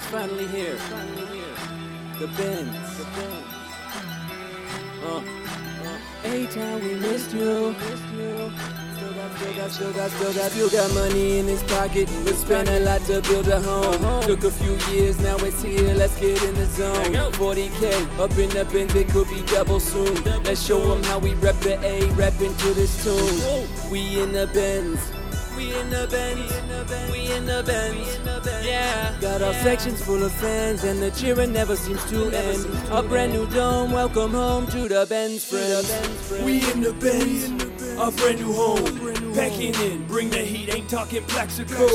He's finally here. The Benz. The Benz. Uh, uh. A-Town, we missed you. Still got, still got, still got, still got, still got money in his pocket. But spent a lot to build a home. Took a few years, now it's here. Let's get in the zone. 40k up in the Benz, it could be double soon. Let's show them how we rep the A, reppin' to this tune. We in the Benz. We in the Benz, we in the Benz, yeah. Got our sections full of fans, and the cheering never seems to end. A brand new dome, welcome home to the Benz friends. We in the Benz, a brand new home. Packing in, bring the heat, ain't talking Plaxico.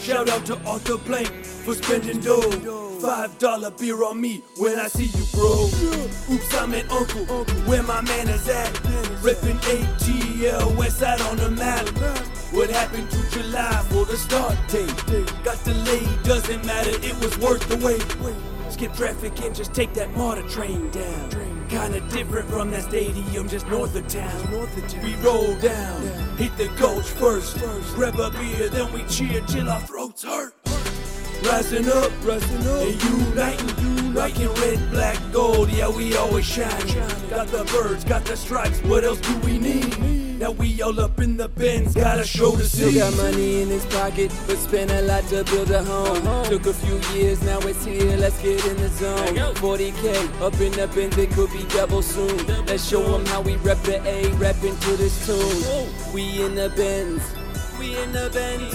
Shout out to Arthur Blank for spending dough. Five dollar beer on me when I see you, bro. Oops, I'm an uncle. Where my man is at? Ripping ATL, West Side on the map. What happened to July for the start date? Got delayed, doesn't matter, it was worth the wait. Skip traffic and just take that MARTA train down. Kinda different from that stadium just north of town. We roll down, hit the gulch first. Grab a beer, then we cheer till our throats hurt. Rising up, rising up, and uniting, rocking red, black, gold. Yeah, we always shine. Got the birds, got the stripes. What else do we need? Now we all up in the bins, got a show to Still got money in his pocket, but spent a lot to build a home. Took a few years, now it's here. Let's get in the zone. 40k up in the Benz, it could be double soon. Let's show them how we rep the A, reppin' to this tune. We in the Benz. We in the Benz,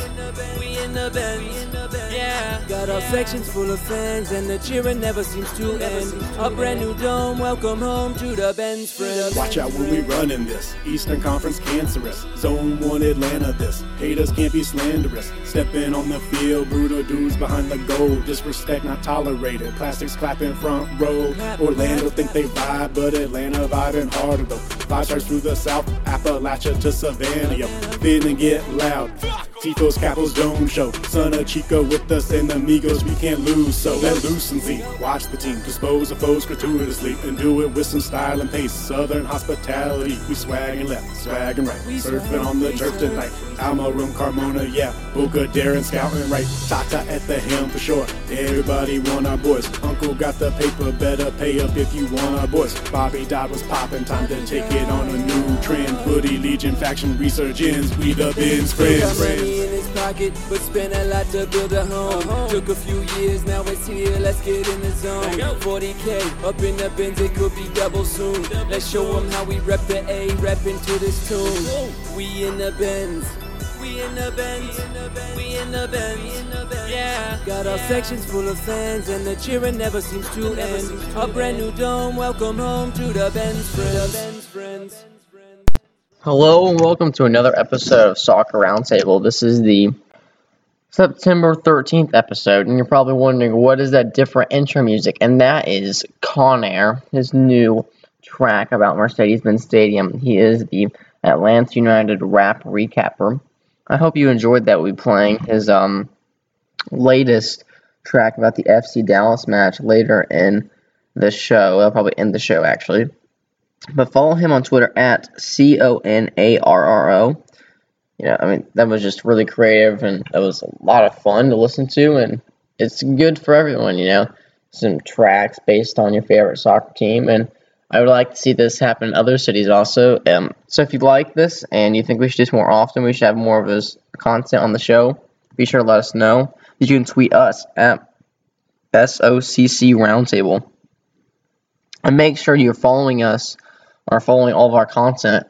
we in the Benz, yeah. Got our sections full of fans, and the cheering never seems to end. A brand new dome, welcome home to the Benz friends. Watch out when we running this. Eastern Conference cancerous. Zone 1 Atlanta this. Haters can't be slanderous. Stepping on the field, brutal dudes behind the goal. Disrespect not tolerated. Plastics clapping front row. Orlando think they vibe, but Atlanta vibing harder though. Five stars through the south, Appalachia to Savannah. Yo, feeling get loud. Tifos, Capos, Dome Show. Son of Chico with us and amigos, we can't lose. So let loose and see. Watch the team dispose of foes gratuitously and do it with some style and pace. Southern hospitality, we swagging left, swagging right. Surfing on the turf tonight. Almirón, Carmona, yeah. Boca, Darren, scouting right. Tata at the helm for sure. Everybody want our boys. Uncle got the paper, better pay up if you want our boys. Bobby Dodd was popping, time to take it on a new trend. Footy Legion faction resurgence, we the Still got friends. Money in his pocket, but spent a lot to build a home. home. Took a few years, now it's here. Let's get in the zone. 40k up in the Benz, it could be double soon. Let's show them how we rep the A, reppin' to this tune. We in the Benz. We in the Benz, we in the Benz, yeah. Got our sections full of fans, and the cheering never seems to end. A brand new dome, welcome home to the Benz friends. Hello and welcome to another episode of Soccer Roundtable. This is the September 13th episode, and you're probably wondering what is that different intro music? And that is Con Air, his new track about Mercedes-Benz Stadium. He is the Atlanta United rap recapper. I hope you enjoyed that. We playing his um latest track about the FC Dallas match later in the show. I'll probably end the show actually. But follow him on Twitter at C O N A R R O. You know, I mean, that was just really creative and that was a lot of fun to listen to, and it's good for everyone, you know. Some tracks based on your favorite soccer team, and I would like to see this happen in other cities also. Um, so if you like this and you think we should do this more often, we should have more of this content on the show, be sure to let us know. You can tweet us at SOCC Roundtable. And make sure you're following us or following all of our content.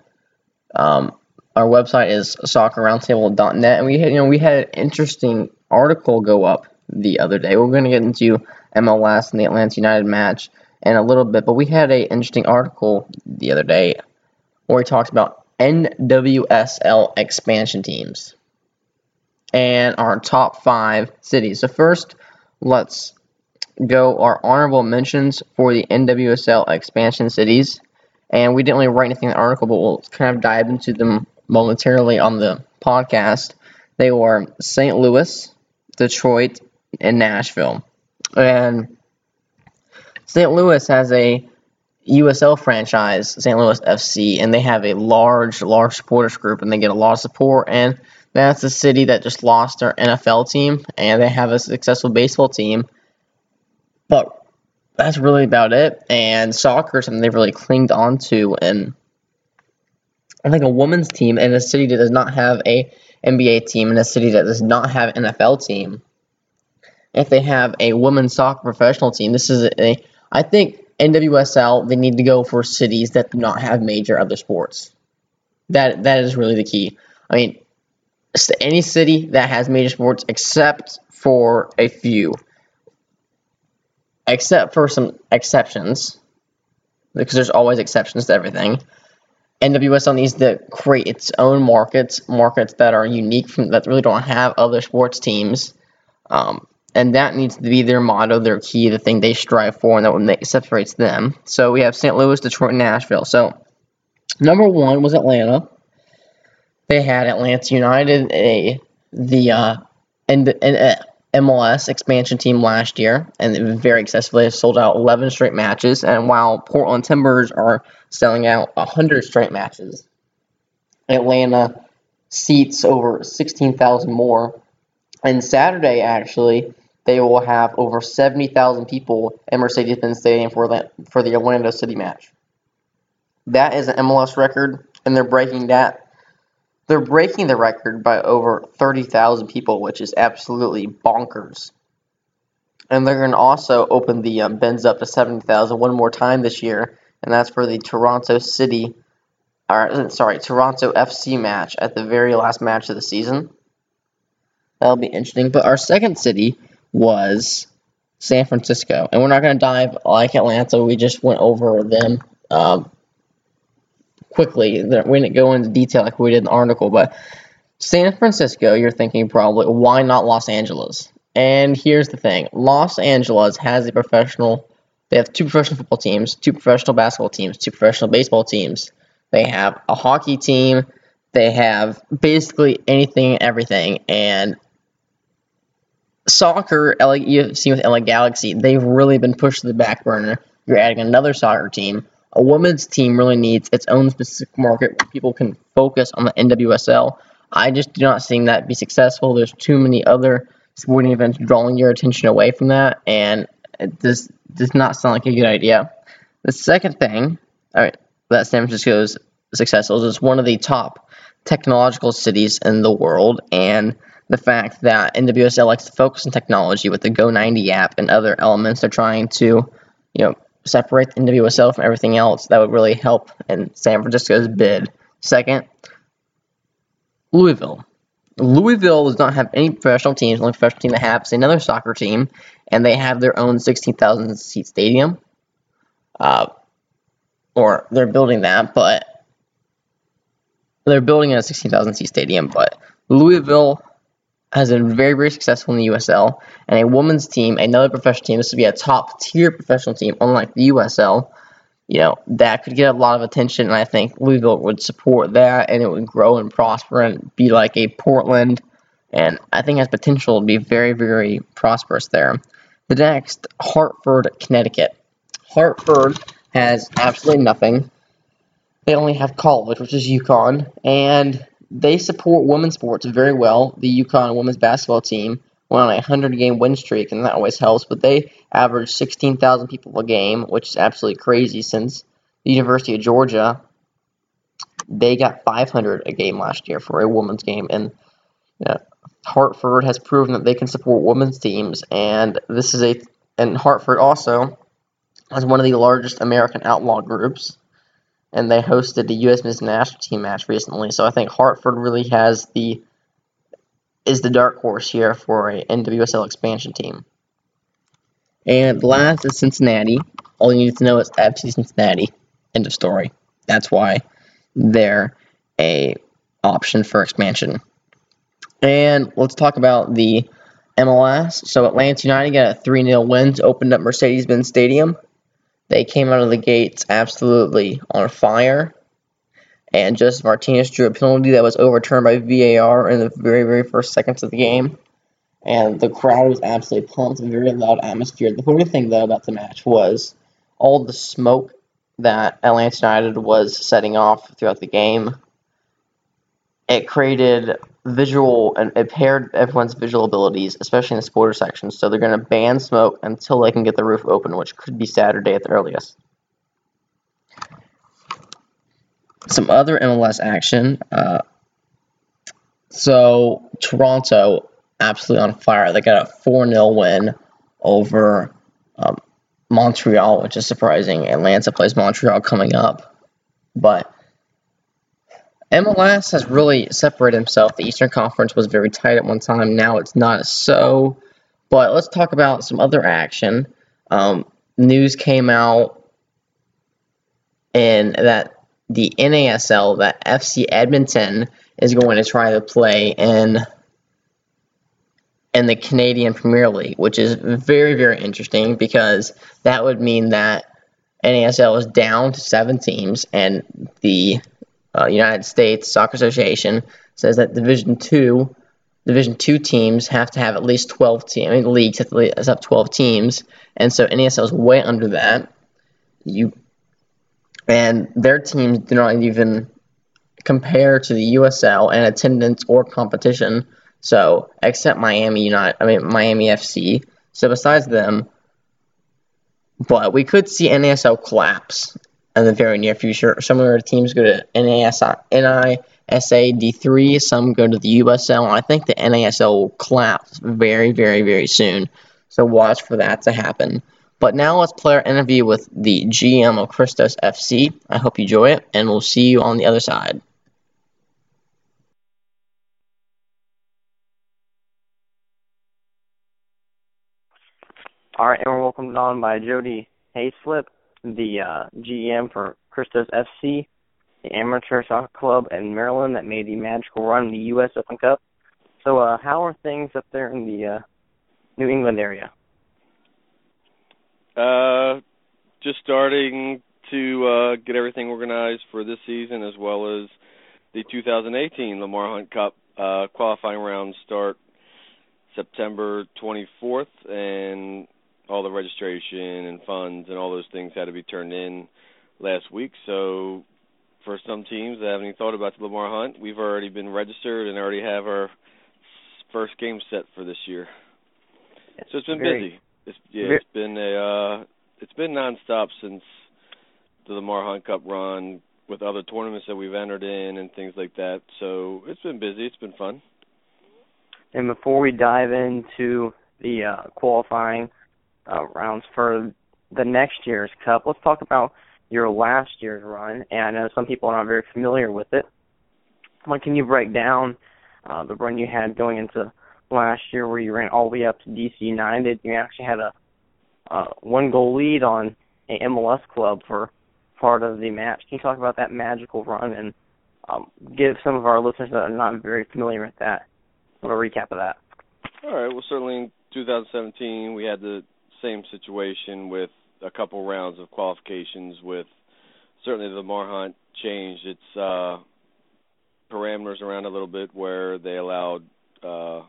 Um, our website is soccerroundtable.net, and we had, you know we had an interesting article go up the other day. We're going to get into MLS and the Atlanta United match in a little bit, but we had a interesting article the other day where we talked about NWSL expansion teams and our top five cities. So first, let's go our honorable mentions for the NWSL expansion cities. And we didn't really write anything in the article, but we'll kind of dive into them momentarily on the podcast. They were St. Louis, Detroit, and Nashville. And St. Louis has a USL franchise, St. Louis FC, and they have a large, large supporters group, and they get a lot of support. And that's a city that just lost their NFL team, and they have a successful baseball team, but that's really about it. And soccer is something they've really clinged on to. And I think a women's team in a city that does not have a NBA team, in a city that does not have an NFL team, if they have a women's soccer professional team, this is a, I think NWSL, they need to go for cities that do not have major other sports. That That is really the key. I mean, any city that has major sports except for a few except for some exceptions, because there's always exceptions to everything. NWSL needs to create its own markets, markets that are unique from that really don't have other sports teams, um, and that needs to be their motto, their key, the thing they strive for, and that what separates them. So we have St. Louis, Detroit, and Nashville. So number one was Atlanta. They had Atlanta United, a the uh, and and uh, MLS expansion team last year, and very successfully sold out 11 straight matches. And while Portland Timbers are selling out 100 straight matches, Atlanta seats over 16,000 more. And Saturday, actually, they will have over 70,000 people at Mercedes-Benz Stadium for the for the Orlando City match. That is an MLS record, and they're breaking that they're breaking the record by over 30,000 people, which is absolutely bonkers. And they're going to also open the um, Benz up to 70,000 one more time this year, and that's for the Toronto City, or sorry, Toronto FC match at the very last match of the season. That'll be interesting. But our second city was San Francisco, and we're not going to dive like Atlanta. We just went over them um, quickly. We didn't go into detail like we did in the article, but San Francisco, you're thinking probably, why not Los Angeles? And here's the thing Los Angeles has a professional, they have two professional football teams, two professional basketball teams, two professional baseball teams. They have a hockey team. They have basically anything and everything. And soccer, you've seen with LA Galaxy, they've really been pushed to the back burner. You're adding another soccer team a women's team really needs its own specific market where people can focus on the NWSL. I just do not see that be successful. There's too many other sporting events drawing your attention away from that, and it does, not sound like a good idea. The second thing all right, that San Francisco is successful is it's one of the top technological cities in the world, and the fact that NWSL likes to focus on technology with the Go90 app and other elements they're trying to, you know, separate the NWSL from everything else, that would really help in San Francisco's bid. Second, Louisville. Louisville does not have any professional teams. The only professional team they have is another soccer team, and they have their own 16,000 seat stadium. Uh, or they're building that, but they're building a 16,000 seat stadium. But Louisville has been very, very successful in the USL, and a women's team, another professional team, this would be a top tier professional team, unlike the USL. You know, that could get a lot of attention, and I think Louisville would support that, and it would grow and prosper and be like a Portland, and I think has potential to be very, very prosperous there. The next, Hartford, Connecticut. Hartford has absolutely nothing. They only have college, which is UConn, and they support women's sports very well. The UConn women's basketball team went on a 100 game win streak, and that always helps. But they average 16,000 people a game, which is absolutely crazy since the University of Georgia, they got 500 a game last year for a women's game. And you know, Hartford has proven that they can support women's teams, and this is a and Hartford also has one of the largest American outlaw groups and they hosted the U.S. men's national team match recently. So I think Hartford really has the is the dark horse here for a NWSL expansion team. And last is Cincinnati. All you need to know is FC Cincinnati. End of story. That's why they're a option for expansion. And let's talk about the MLS. So Atlanta United got a 3 0 win to open up Mercedes Benz Stadium. They came out of the gates absolutely on fire. And Josef Martinez drew a penalty that was overturned by VAR in the very, very first seconds of the game. And the crowd was absolutely pumped, a very loud atmosphere. The funny thing, though, about the match was all the smoke that Atlanta United was setting off throughout the game. It created visual and impaired everyone's visual abilities, especially in the supporter section. So they're going to ban smoke until they can get the roof open, which could be Saturday at the earliest. Some other MLS action. Uh, so Toronto, absolutely on fire. They got a 4 0 win over um, Montreal, which is surprising. Atlanta plays Montreal coming up. But MLS has really separated himself. The Eastern Conference was very tight at one time. Now it's not so. But let's talk about some other action. Um, news came out and that the NASL, that FC Edmonton is going to try to play in in the Canadian Premier League, which is very very interesting because that would mean that NASL is down to seven teams, and the uh, United States Soccer Association says that Division Two, Division Two teams have to have at least twelve teams. I mean, leagues have to have twelve teams, and so NASL is way under that. You and their teams do not even compare to the USL in attendance or competition. So, except Miami United, I mean Miami FC. So besides them, but we could see NASL collapse in the very near future. Some of our teams go to NASL, NISA D3, some go to the USL. I think the NASL will collapse very, very, very soon. So watch for that to happen. But now let's play our interview with the GM of Christos FC. I hope you enjoy it, and we'll see you on the other side. All right, and we're welcomed on by Jody Hayslip, the uh, GM for Christos FC, the amateur soccer club in Maryland that made the magical run in the U.S. Open Cup. So, uh, how are things up there in the uh, New England area? Uh, just starting to uh, get everything organized for this season as well as the 2018 Lamar Hunt Cup uh, qualifying rounds start September 24th, and all the registration and funds and all those things had to be turned in last week. So for some teams that haven't even thought about the Lamar Hunt, we've already been registered and already have our first game set for this year. So it's been Very, busy. It's yeah, it's been a uh it's been nonstop since the Lamar Hunt Cup run with other tournaments that we've entered in and things like that. So it's been busy. It's been fun. And before we dive into the uh, qualifying uh, rounds for the next year's cup, let's talk about your last year's run. And I know some people are not very familiar with it. Can you break down uh, the run you had going into last year, where you ran all the way up to DC United? You actually had a uh, one goal lead on a MLS club for part of the match. Can you talk about that magical run and um, give some of our listeners that are not very familiar with that a little recap of that? All right. Well, certainly in 2017 we had the same situation with a couple rounds of qualifications. With certainly the Lamar Hunt changed its uh, parameters around a little bit, where they allowed uh,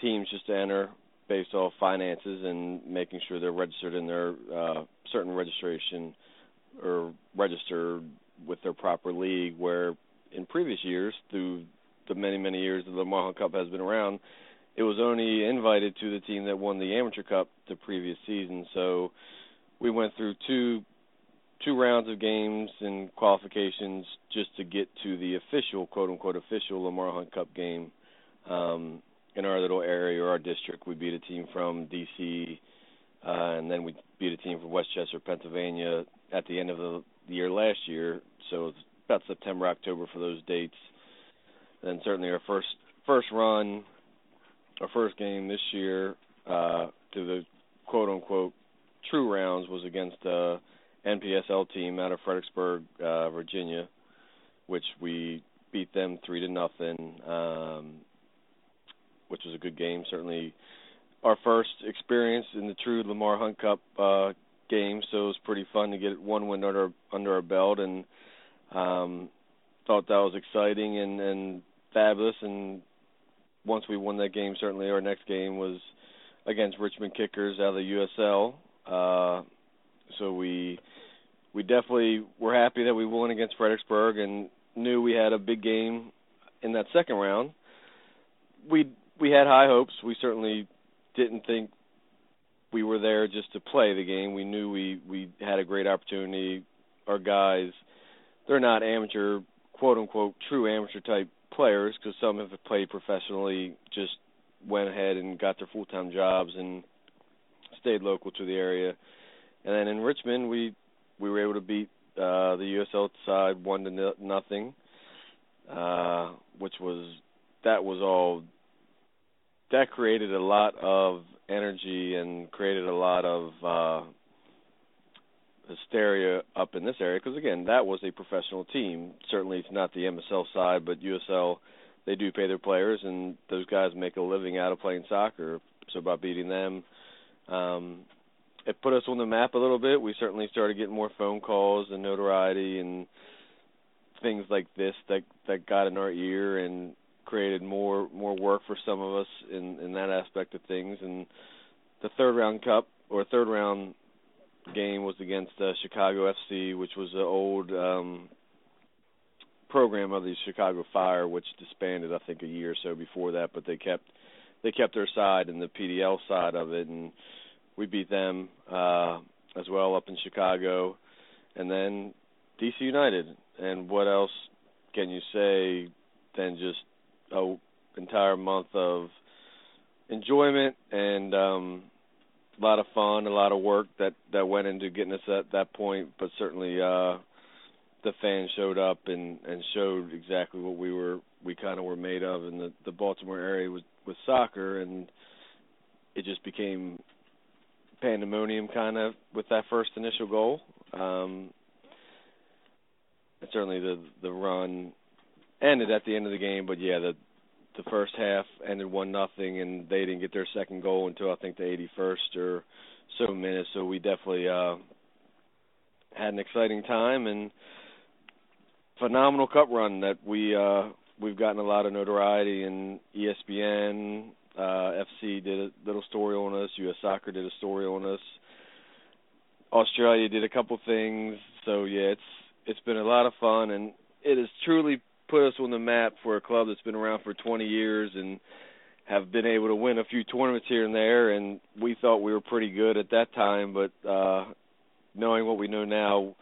teams just to enter based off finances and making sure they're registered in their uh, certain registration or registered with their proper league. Where in previous years, through the many many years that the Lamar Hunt Cup has been around, it was only invited to the team that won the amateur cup the previous season. So we went through two two rounds of games and qualifications just to get to the official quote unquote official Lamar Hunt Cup game. Um, in our little area or our district, we beat a team from DC, uh, and then we beat a team from West Chester, Pennsylvania, at the end of the year last year. So it's about September, October for those dates. And certainly our first first run, our first game this year uh, to the quote unquote true rounds was against a NPSL team out of Fredericksburg, uh, Virginia, which we beat them three to nothing. Um, which was a good game. Certainly, our first experience in the true Lamar Hunt Cup uh, game, so it was pretty fun to get one win under under our belt, and um, thought that was exciting and and fabulous. And once we won that game, certainly our next game was against Richmond Kickers out of the USL. Uh, so we we definitely were happy that we won against Fredericksburg and knew we had a big game in that second round we we had high hopes. We certainly didn't think we were there just to play the game. We knew we we had a great opportunity. Our guys, they're not amateur, quote unquote, true amateur type players because some have played professionally, just went ahead and got their full time jobs and stayed local to the area. And then in Richmond, we we were able to beat uh, the USL side one to no- nothing, uh, which was that was all that created a lot of energy and created a lot of uh, hysteria up in this area because again that was a professional team. Certainly it's not the MSL side, but USL they do pay their players and those guys make a living out of playing soccer. So by beating them, um, it put us on the map a little bit. We certainly started getting more phone calls and notoriety and things like this that that got in our ear and created more more work for some of us in in that aspect of things. And the third round cup or third round game was against uh, Chicago FC, which was an old um, program of the Chicago Fire, which disbanded I think a year or so before that, but they kept they kept their side and the PDL side of it, and we beat them uh, as well up in Chicago, and then DC United. And what else can you say than just a entire month of enjoyment and um, a lot of fun, a lot of work that that went into getting us at that point. But certainly, uh, the fans showed up and and showed exactly what we were we kind of were made of in the the Baltimore area with with soccer, and it just became pandemonium kind of with that first initial goal. Um, and certainly the the run ended at the end of the game, but yeah, the the first half ended one nothing, and they didn't get their second goal until I think the 81st or so minutes. So we definitely uh, had an exciting time and phenomenal cup run that we uh, we've gotten a lot of notoriety and ESPN uh, FC did a little story on us. U.S. Soccer did a story on us. Australia did a couple things. So yeah, it's it's been a lot of fun, and it has truly put us on the map for a club that's been around for 20 years and have been able to win a few tournaments here and there. And we thought we were pretty good at that time, but uh, knowing what we know now,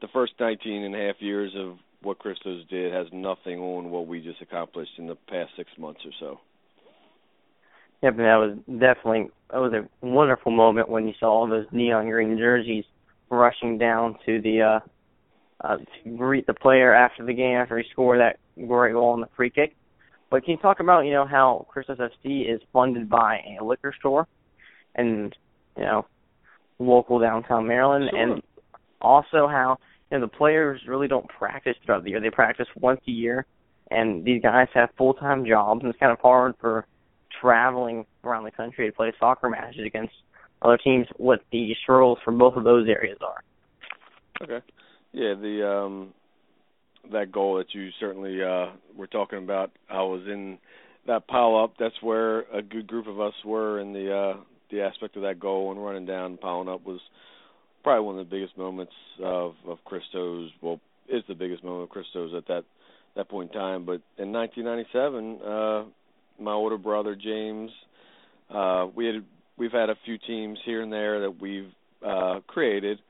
the first 19 and a half years of what Christos did has nothing on what we just accomplished in the past six months or so. Yep, that was definitely that was a wonderful moment when you saw all those neon green jerseys rushing down to the uh uh, to greet the player after the game after he scored that great goal on the free kick. But can you talk about you know how Christos FC is funded by a liquor store, and you know local downtown Maryland, sure. and also how you know the players really don't practice throughout the year. They practice once a year, and these guys have full time jobs, and it's kind of hard for traveling around the country to play soccer matches against other teams. What the struggles for both of those areas are. Okay. Yeah, the um that goal that you certainly uh were talking about, I was in that pile up. That's where a good group of us were in the uh the aspect of that goal and running down piling up was probably one of the biggest moments of of Christos. Well, is the biggest moment of Christos at that that point in time. But in 1997, uh, my older brother James, uh, we had we've had a few teams here and there that we've uh, created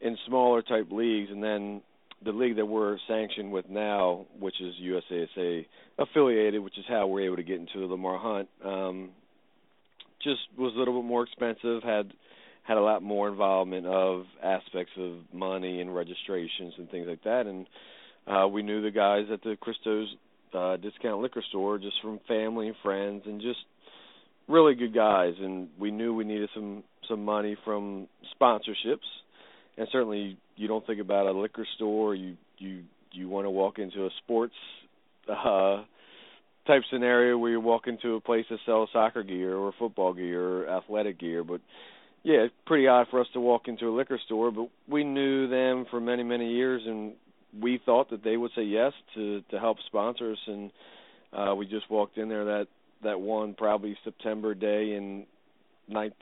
in smaller type leagues, and then the league that we're sanctioned with now, which is USASA affiliated, which is how we're able to get into the Lamar Hunt, um, just was a little bit more expensive. Had had a lot more involvement of aspects of money and registrations and things like that, and uh, we knew the guys at the Christos uh, discount liquor store just from family and friends, and just really good guys. And we knew we needed some some money from sponsorships and certainly you don't think about a liquor store. You you you want to walk into a sports uh, type scenario where you walk into a place that sells soccer gear or football gear or athletic gear. But yeah, it's pretty odd for us to walk into a liquor store. But we knew them for many many years, and we thought that they would say yes to to help sponsor us. And uh, we just walked in there that that one probably September day in ninth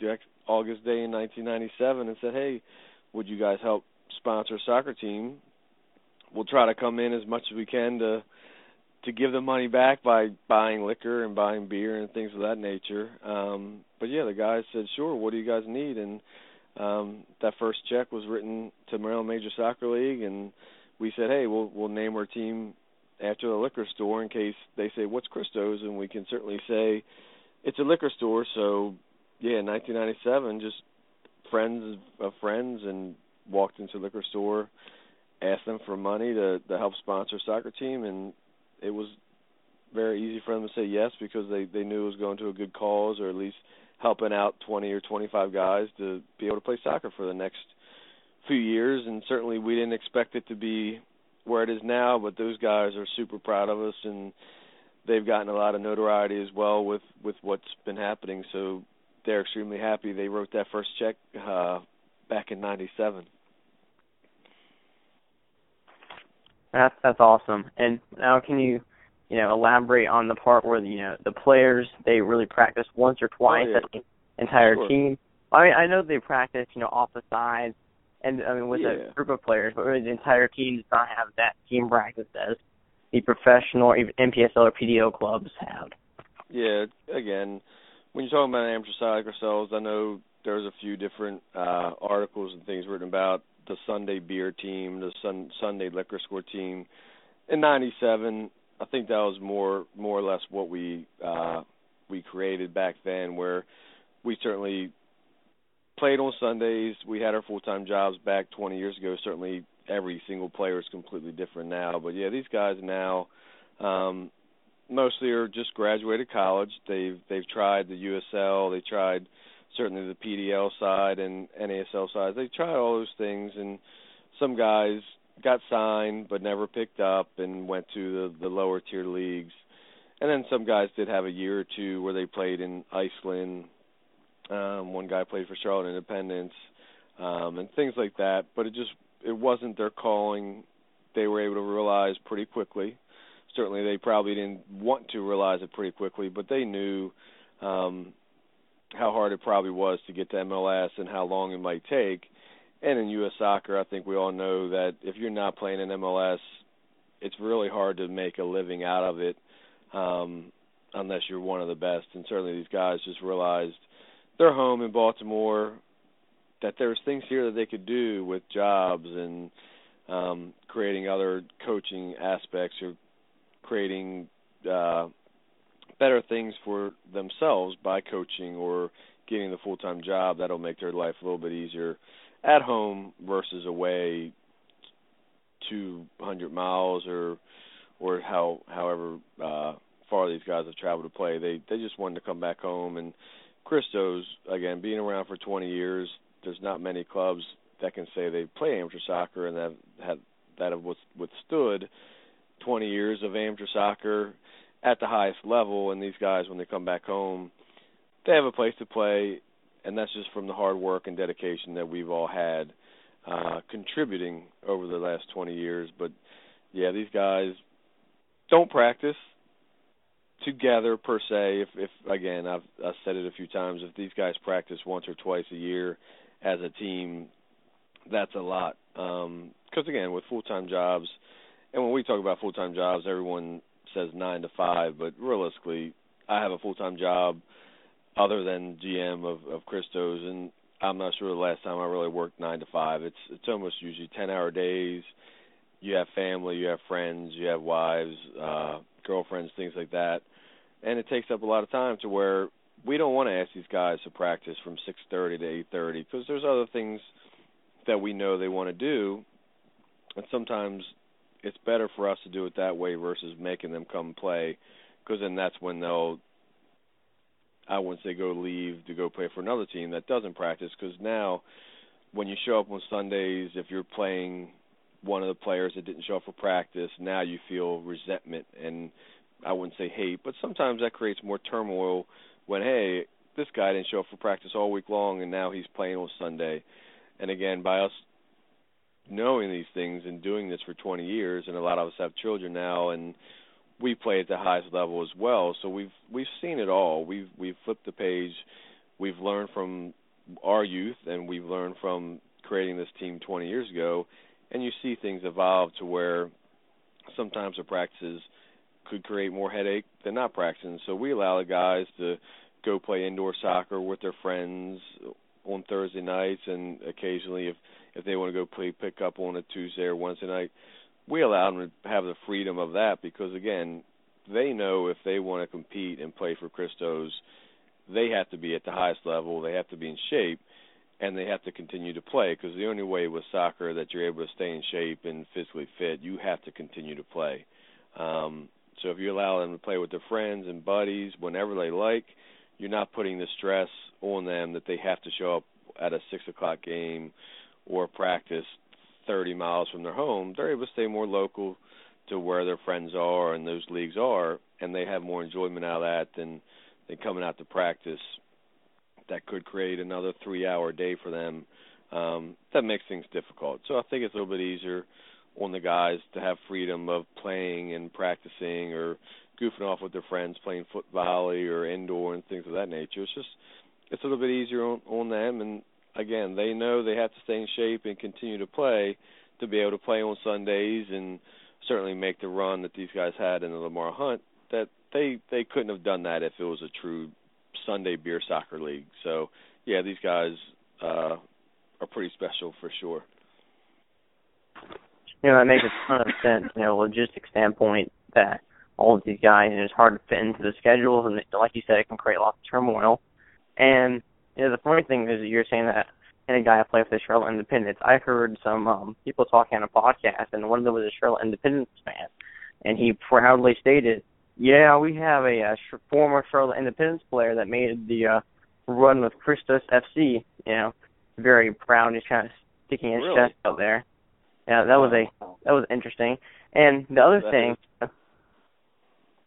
August day in 1997 and said, hey would you guys help sponsor a soccer team? We'll try to come in as much as we can to to give the money back by buying liquor and buying beer and things of that nature. Um, but yeah, the guys said, "Sure, what do you guys need?" And um, that first check was written to Maryland Major Soccer League, and we said, "Hey, we'll we'll name our team after the liquor store in case they say what's Christo's, and we can certainly say it's a liquor store." So yeah, 1997, just friends of friends, and walked into liquor store, asked them for money to to help sponsor soccer team, and it was very easy for them to say yes because they they knew it was going to a good cause or at least helping out 20 or 25 guys to be able to play soccer for the next few years. And certainly we didn't expect it to be where it is now but those guys are super proud of us and they've gotten a lot of notoriety as well with with what's been happening. So they're extremely happy they wrote that first check uh back in 97 That's that's awesome. And now, can you, you know, elaborate on the part where you know the players they really practice once or twice oh, yeah. as the entire sure. team? I mean, I know they practice, you know, off the sides, and I mean with yeah. a group of players, but really the entire team does not have that team practice as the professional even NPSL or PDO clubs have. Yeah, again, when you're talking about amateur soccer cells, I know there's a few different uh articles and things written about the Sunday beer team, the sun, Sunday liquor score team. In '97, I think that was more more or less what we uh, we created back then, where we certainly played on Sundays. We had our full time jobs back 20 years ago. Certainly, every single player is completely different now. But yeah, these guys now. Um, mostly are just graduated college. They've they've tried the USL, they tried certainly the PDL side and NASL side. They tried all those things, and some guys got signed but never picked up and went to the the lower tier leagues. And then some guys did have a year or two where they played in Iceland. Um, one guy played for Charlotte Independence, um, and things like that. But it just it wasn't their calling. They were able to realize pretty quickly. Certainly, they probably didn't want to realize it pretty quickly, but they knew um, how hard it probably was to get to MLS and how long it might take. And in U.S. soccer, I think we all know that if you're not playing in MLS, it's really hard to make a living out of it um, unless you're one of the best. And certainly these guys just realized they're home in Baltimore that there's things here that they could do with jobs and um, creating other coaching aspects or creating uh, better things for themselves by coaching or getting the full time job that'll make their life a little bit easier at home versus away two hundred miles or or how however uh far these guys have traveled to play. They they just wanted to come back home and Christo's again being around for twenty years, there's not many clubs that can say they play amateur soccer and that have that have withstood 20 years of amateur soccer at the highest level and these guys when they come back home they have a place to play and that's just from the hard work and dedication that we've all had uh contributing over the last 20 years. But yeah these guys don't practice together per se. If if again I've I've said it a few times if these guys practice once or twice a year as a team that's a lot. Um because again with full-time jobs and when we talk about full-time jobs everyone says 9 to 5 but realistically I have a full-time job other than GM of of Christo's and I'm not sure the last time I really worked 9 to 5 it's it's almost usually 10-hour days. You have family you have friends you have wives uh girlfriends, things like that. And it takes up a lot of time to where we don't want to ask these guys to practice from 6:30 to 8:30 because there's other things that we know they want to do, and sometimes it's better for us to do it that way versus making them come play, because then that's when they'll. I wouldn't say go leave to go play for another team that doesn't practice, because now, when you show up on Sundays, if you're playing one of the players that didn't show up for practice, now you feel resentment and I wouldn't say hate, but sometimes that creates more turmoil when hey, this guy didn't show up for practice all week long and now he's playing on Sunday. And again, by us knowing these things and doing this for 20 years and a lot of us have children now and we play at the highest level as well. So we've we've seen it all. We've we've flipped the page. We've learned from our youth and we've learned from creating this team 20 years ago and you see things evolve to where sometimes the practices could create more headache than not practicing. So we allow the guys to go play indoor soccer with their friends on Thursday nights, and occasionally if if they want to go play pick up on a Tuesday or Wednesday night, we allow them to have the freedom of that because again, they know if they want to compete and play for Christos, they have to be at the highest level, they have to be in shape, and they have to continue to play because the only way with soccer that you're able to stay in shape and physically fit, you have to continue to play. Um, so if you allow them to play with their friends and buddies whenever they like, you're not putting the stress on them that they have to show up at a six o'clock game or practice 30 miles from their home. They're able to stay more local to where their friends are and those leagues are, and they have more enjoyment out of that than than coming out to practice. That could create another three-hour day for them. Um, that makes things difficult. So I think it's a little bit easier on the guys to have freedom of playing and practicing or goofing off with their friends, playing foot volley or indoor and things of that nature. It's just it's a little bit easier on, on them, and again, they know they have to stay in shape and continue to play to be able to play on Sundays and certainly make the run that these guys had in the Lamar Hunt. That they they couldn't have done that if it was a true Sunday beer soccer league. So yeah, these guys uh, are pretty special for sure. You know, that makes a ton of sense. You know, logistic standpoint that all of these guys, and it's hard to fit into the schedules, and like you said, it can create lots of turmoil. And you know, the funny thing is, you're saying that any guy I play for the Charlotte Independence. I heard some um people talking on a podcast, and one of them was a Charlotte Independence fan, and he proudly stated, "Yeah, we have a, a former Charlotte Independence player that made the uh run with Christos FC." You know, very proud. He's kind of sticking his really? chest out there. Yeah, that was a that was interesting. And the other That thing,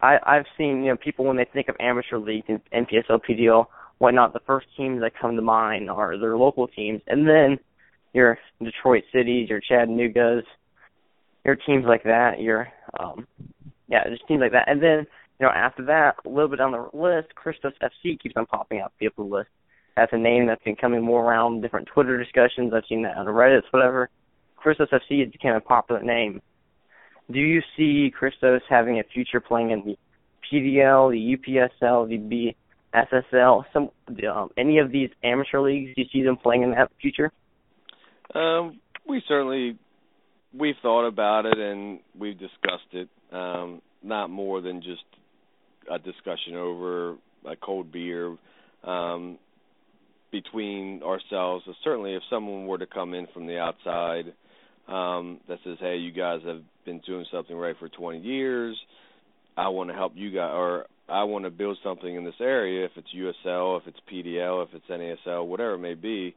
I I've seen you know people when they think of amateur leagues and NPSL PDL whatnot, the first teams that come to mind are their local teams, and then your Detroit Cities, your Chattanoogas, your teams like that, your um yeah, just teams like that. And then, you know, after that, a little bit down the list, Christos FC keeps on popping up the list. That's a name that's been coming more around different Twitter discussions. I've seen that on Reddit, whatever. Christos FC has become a popular name. Do you see Christos having a future playing in the PDL, the UPSL, the BSSL, some um, any of these amateur leagues? Do you see them playing in that future? Um, we certainly we've thought about it and we've discussed it. Um, not more than just a discussion over a cold beer um, between ourselves. So certainly, if someone were to come in from the outside um, that says, "Hey, you guys have been doing something right for 20 years. I want to help you guys, or I want to build something in this area. If it's USL, if it's PDL, if it's NASL, whatever it may be."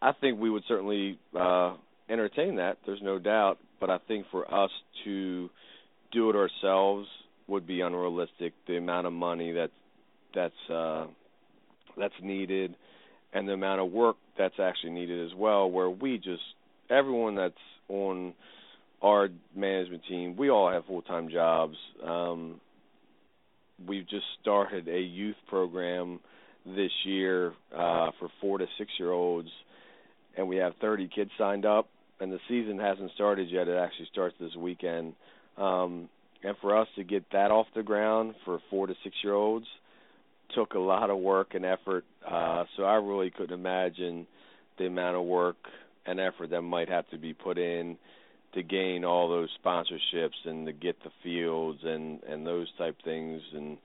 I think we would certainly uh, entertain that. There's no doubt. But I think for us to do it ourselves would be unrealistic. The amount of money that that's uh, that's needed, and the amount of work that's actually needed as well. Where we just everyone that's on our management team, we all have full time jobs. Um, we've just started a youth program this year uh, for four to six year olds, and we have 30 kids signed up. And the season hasn't started yet; it actually starts this weekend. Um, and for us to get that off the ground for four to six year olds took a lot of work and effort. Uh, so I really couldn't imagine the amount of work and effort that might have to be put in to gain all those sponsorships and to get the fields and and those type things and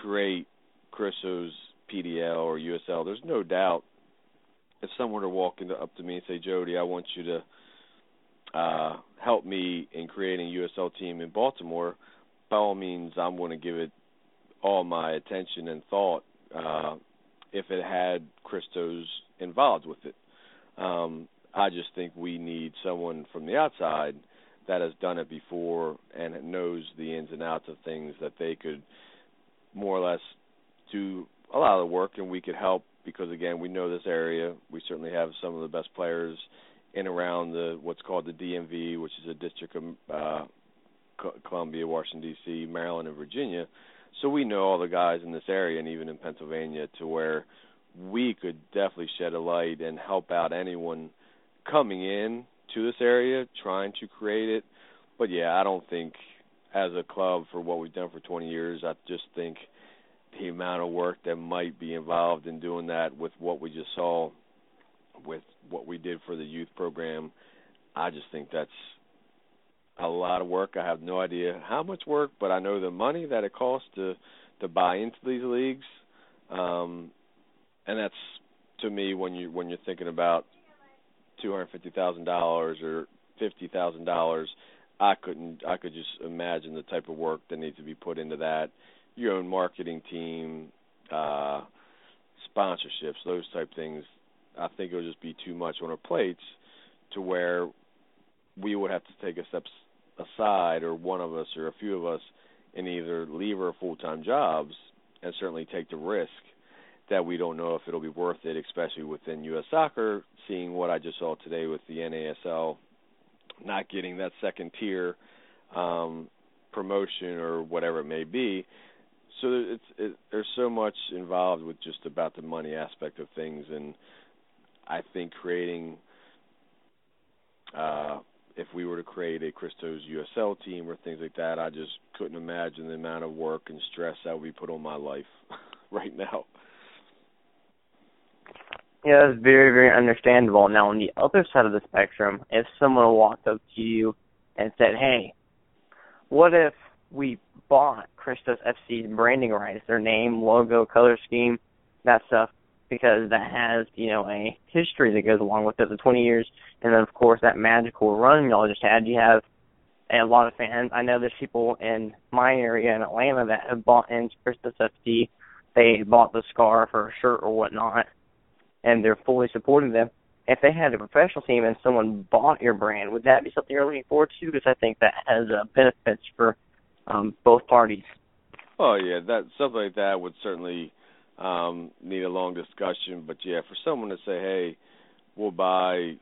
create Christos PDL or USL. There's no doubt if someone were to walk into, up to me and say, Jody, I want you to uh, help me in creating a USL team in Baltimore, by all means, I'm going to give it all my attention and thought uh, if it had Christos involved with it. Um, I just think we need someone from the outside that has done it before and knows the ins and outs of things that they could more or less do a lot of the work and we could help because again we know this area we certainly have some of the best players in around the what's called the DMV which is a district of uh, Columbia, Washington D.C., Maryland, and Virginia. So we know all the guys in this area and even in Pennsylvania to where we could definitely shed a light and help out anyone coming in to this area trying to create it. But yeah, I don't think as a club for what we've done for 20 years. I just think the amount of work that might be involved in doing that with what we just saw with what we did for the youth program, I just think that's a lot of work. I have no idea how much work, but I know the money that it costs to to buy into these leagues. Um and that's to me when you when you're thinking about two hundred fifty thousand dollars or fifty thousand dollars, I couldn't I could just imagine the type of work that needs to be put into that. Your own marketing team, uh sponsorships, those type things. I think it would just be too much on our plates to where we would have to take a step aside, or one of us, or a few of us, and either leave our full time jobs and certainly take the risk that we don't know if it'll be worth it, especially within U.S. soccer, seeing what I just saw today with the NASL not getting that second tier um, promotion or whatever it may be. So it's it, there's so much involved with just about the money aspect of things, and I think creating uh, if we were to create a Christos USL team or things like that, I just couldn't imagine the amount of work and stress that would be put on my life right now. Yeah, that's very, very understandable. Now, on the other side of the spectrum, if someone walked up to you and said, "Hey, what if we bought Christos FC's branding rights, their name, logo, color scheme, that stuff, because that has, you know, a history that goes along with it, the 20 years, and then of course that magical run y'all just had. You have a lot of fans. I know there's people in my area in Atlanta that have bought into Christos FC. They bought the scarf or shirt or whatnot and they're fully supporting them. If they had a professional team and someone bought your brand, would that be something you're looking forward to? Because I think that has uh, benefits for um, both parties. Oh yeah, that something like that would certainly um, need a long discussion. But yeah, for someone to say, "Hey, we'll buy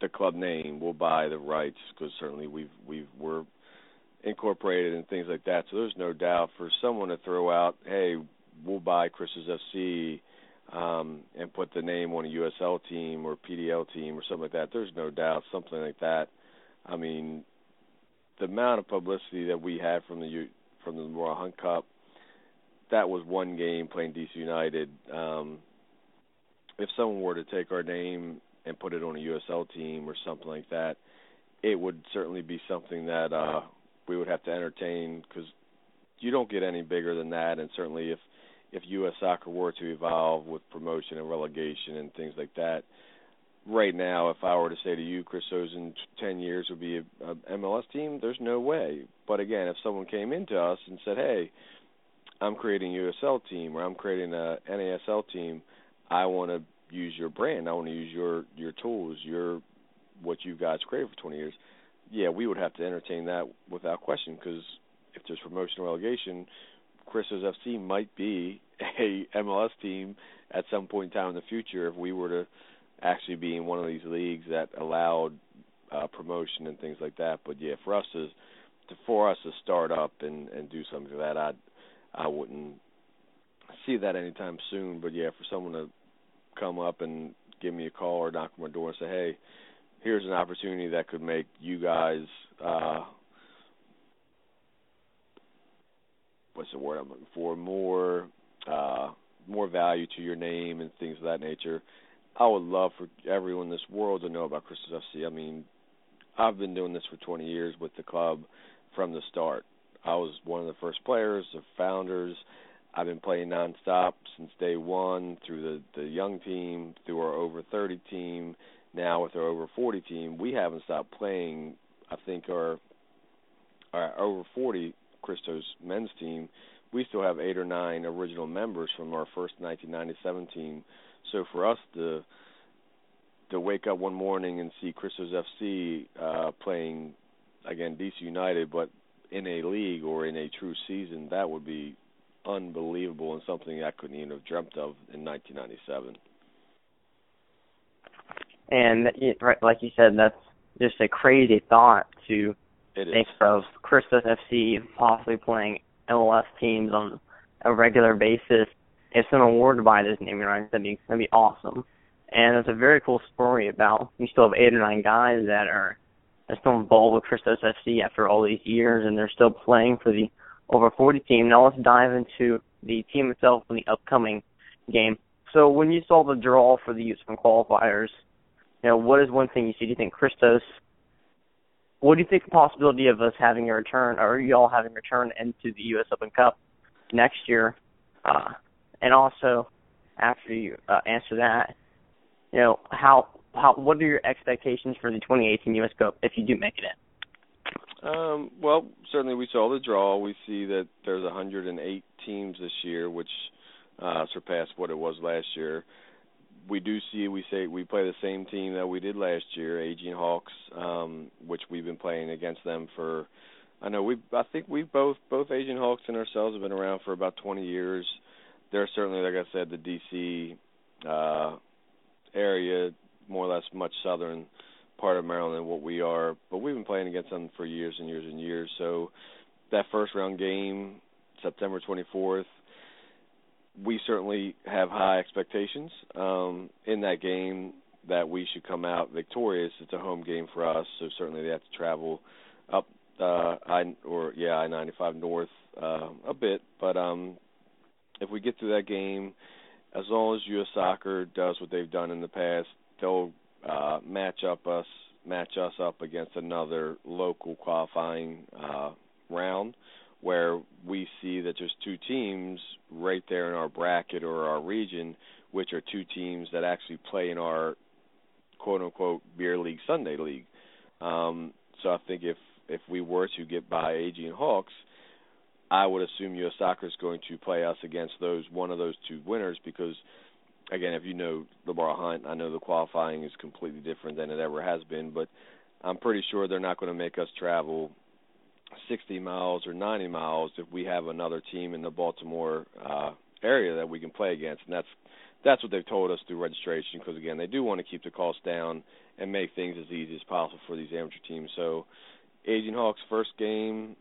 the club name, we'll buy the rights," because certainly we've we've we're incorporated and things like that. So there's no doubt for someone to throw out, "Hey, we'll buy Christos FC." Um, and put the name on a USL team or PDL team or something like that, there's no doubt something like that. I mean, the amount of publicity that we had from the from the Lamar Hunt Cup, that was one game playing DC United. Um, if someone were to take our name and put it on a USL team or something like that, it would certainly be something that uh, we would have to entertain because you don't get any bigger than that, and certainly if if U.S. soccer were to evolve with promotion and relegation and things like that. Right now, if I were to say to you, Christos in 10 years would be a, a MLS team, there's no way. But again, if someone came into us and said, hey, I'm creating a USL team or I'm creating a NASL team, I want to use your brand. I want to use your your tools, your what you guys created for 20 years. Yeah, we would have to entertain that without question because if there's promotion or relegation, Christos FC might be a MLS team at some point in time in the future if we were to actually be in one of these leagues that allowed uh, promotion and things like that. But yeah, for us to, to for us to start up and and do something like that, I I wouldn't see that anytime soon. But yeah, for someone to come up and give me a call or knock on my door and say, hey, here's an opportunity that could make you guys uh what's the word I'm looking for more uh, more value to your name and things of that nature. I would love for everyone in this world to know about Christos FC. I mean, I've been doing this for 20 years with the club from the start. I was one of the first players, the founders. I've been playing nonstop since day one through the the young team, through our over 30 team, now with our over 40 team. We haven't stopped playing. I think our our over 40 Christos men's team, we still have eight or nine original members from our first 1997 team. So for us to to wake up one morning and see Christos FC uh, playing again DC United, but in a league or in a true season, that would be unbelievable and something I couldn't even have dreamt of in 1997. And like you said, that's just a crazy thought to it think of Christos FC possibly playing MLS teams on a regular basis. Someone were to buy this naming rights, that'd be that'd be awesome. And it's a very cool story about you still have eight or nine guys that are are still involved with Christos FC after all these years, and they're still playing for the over 40 team. Now let's dive into the team itself in the upcoming game. So when you saw the draw for the US Open qualifiers, you know what is one thing you see? Do you think Christos? What do you think the possibility of us having a return, or y'all having a return into the U.S. Open Cup next year? Uh, and also, after you uh, answer that, you know how how what are your expectations for the 2018 U.S. Cup if you do make it in? Um, well, certainly we saw the draw. We see that there's 108 teams this year, which uh, surpassed what it was last year. We do see we say we play the same team that we did last year, Aegean Hawks, um, which we've been playing against them for. I know we I think we both both Aegean Hawks and ourselves have been around for about 20 years. They're certainly, like I said, the DC uh, area, more or less much southern part of Maryland than what we are. But we've been playing against them for years and years and years. So that first round game, September 24th, we certainly have high expectations um, in that game that we should come out victorious. It's a home game for us, so certainly they have to travel up uh, I or yeah I ninety five north uh, a bit, but um, if we get through that game, as long as U.S. Soccer does what they've done in the past, they'll uh, match up us match us up against another local qualifying uh, round where we see that there's two teams right there in our bracket or our region, which are two teams that actually play in our quote unquote beer league Sunday league. Um, so I think if if we were to get by Aegean Hawks, I would assume U.S. Soccer is going to play us against those one of those two winners because again, if you know Lamar Hunt, I know the qualifying is completely different than it ever has been, but I'm pretty sure they're not going to make us travel 60 miles or 90 miles if we have another team in the Baltimore uh, area that we can play against, and that's that's what they've told us through registration. Because again, they do want to keep the cost down and make things as easy as possible for these amateur teams. So, Aegean Hawks first game,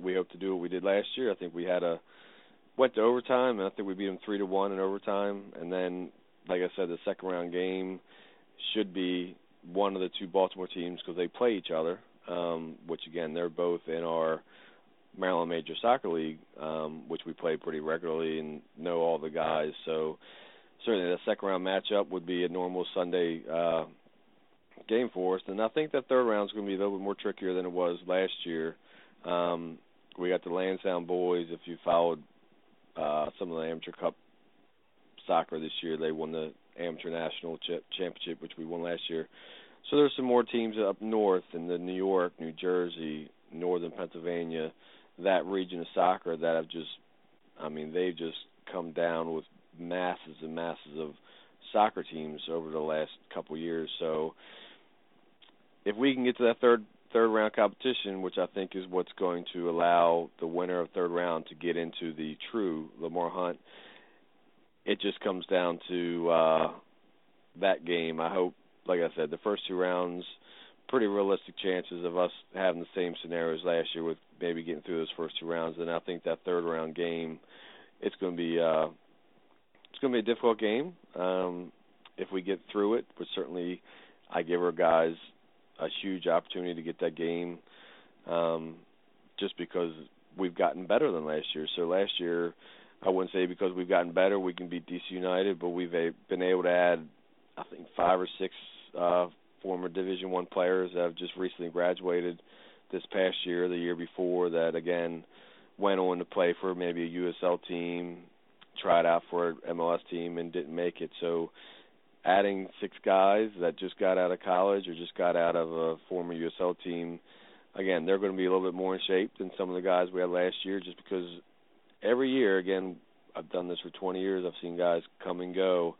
we hope to do what we did last year. I think we had a went to overtime, and I think we beat them three to one in overtime. And then, like I said, the second round game should be one of the two Baltimore teams because they play each other um, which again they're both in our Maryland Major Soccer League, um, which we play pretty regularly and know all the guys. So certainly the second round matchup would be a normal Sunday uh, game for us. And I think that third round is going to be a little bit more trickier than it was last year. Um, we got the Lansdowne Bhoys. If you followed uh, some of the amateur cup soccer this year, they won the amateur national ch- championship, which we won last year. So there's some more teams up north in the New York, New Jersey, northern Pennsylvania, that region of soccer that have just, I mean, they've just come down with masses and masses of soccer teams over the last couple years. So if we can get to that third third round competition, which I think is what's going to allow the winner of third round to get into the true Lamar Hunt, it just comes down to uh that game. I hope like I said, the first two rounds, pretty realistic chances of us having the same scenarios last year with maybe getting through those first two rounds. And I think that third round game, it's going to be uh, it's going to be a difficult game. Um, if we get through it, but certainly I give our guys a huge opportunity to get that game, um, just because we've gotten better than last year. So last year, I wouldn't say because we've gotten better we can beat DC United, but we've been able to add I think five or six uh, former Division One players that have just recently graduated this past year, the year before, that again went on to play for maybe a USL team, tried out for an MLS team, and didn't make it. So adding six guys that just got out of college or just got out of a former USL team, again, they're going to be a little bit more in shape than some of the guys we had last year, just because every year, again, I've done this for 20 years. I've seen guys come and go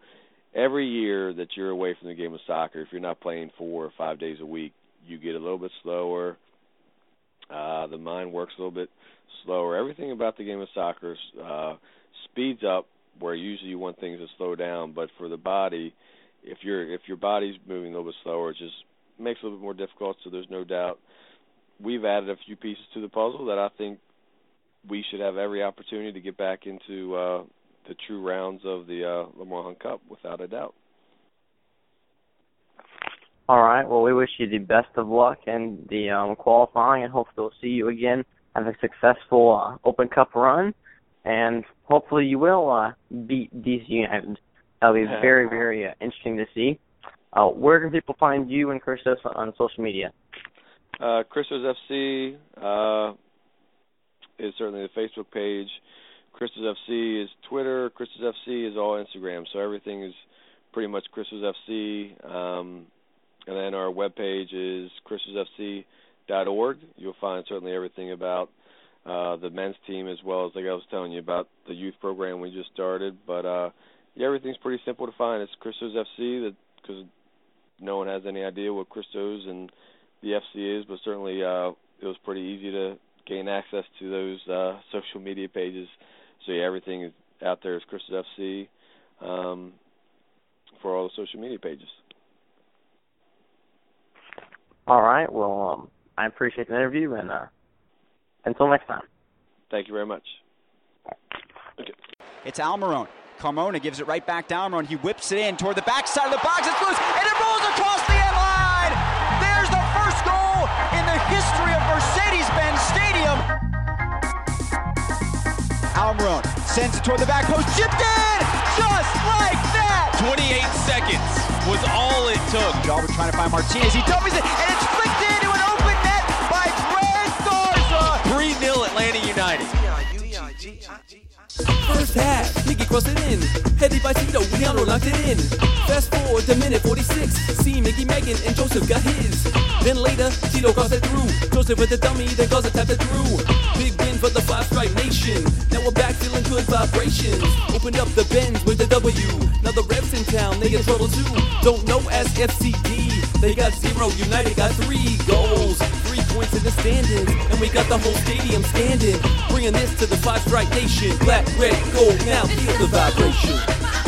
every year that you're away from the game of soccer, if you're not playing four or five days a week, you get a little bit slower. Uh, the mind works a little bit slower. Everything about the game of soccer uh, speeds up where usually you want things to slow down, but for the body, if your if your body's moving a little bit slower, it just makes it a little bit more difficult. So there's no doubt we've added a few pieces to the puzzle that I think we should have every opportunity to get back into uh, the true rounds of the uh, Lamar Hunt Cup, without a doubt. All right. Well, we wish you the best of luck in the um, qualifying, and hopefully we'll see you again. Have a successful uh, Open Cup run, and hopefully you will uh, beat DC United. That'll be very, very uh, interesting to see. Uh, where can people find you and Christos on social media? Uh, Christos FC uh, is certainly the Facebook page. Christos FC is Twitter. Christos FC is all Instagram. So everything is pretty much Christos FC. Um, and then our webpage is christosfc.org. You'll find certainly everything about uh, the men's team as well as like I was telling you about the youth program we just started. But uh, yeah, everything's pretty simple to find. It's Christos FC because no one has any idea what Christos and the FC is, but certainly uh, it was pretty easy to gain access to those uh, social media pages. So yeah, everything is out there is Christos FC um, for all the social media pages. All right. Well, um, I appreciate the interview, and uh, until next time. Thank you very much. Okay. It's Almirón. Carmona gives it right back to Almirón. He whips it in toward the backside of the box. It's loose, and it rolls across the end line. There's the first goal in the history of Mercedes-Benz Stadium. Almirón sends it toward the back post, chipped in, just like that. 28 seconds was all it took. Jalbert trying to find Martinez. He dummies it, and it's flicked into First half, Nicky crossed it in. Headed by Cito, Leandro knocked it in. Fast forward to minute 46. See Mickey, Megan, and Joseph got his. Then later, Tito crossed it through. Joseph with the dummy, then Garza tapped it through. Big win for the Five Stripe Nation. Now we're back feeling good vibrations. Opened up the bends with the W. Now the refs in town, they in trouble too. Don't know SFCD. They got zero, United got three goals. Three points in the standings. And we got the whole stadium standing. Bringing this to the Five Stripe Nation. Black, red, gold, now feel the vibration.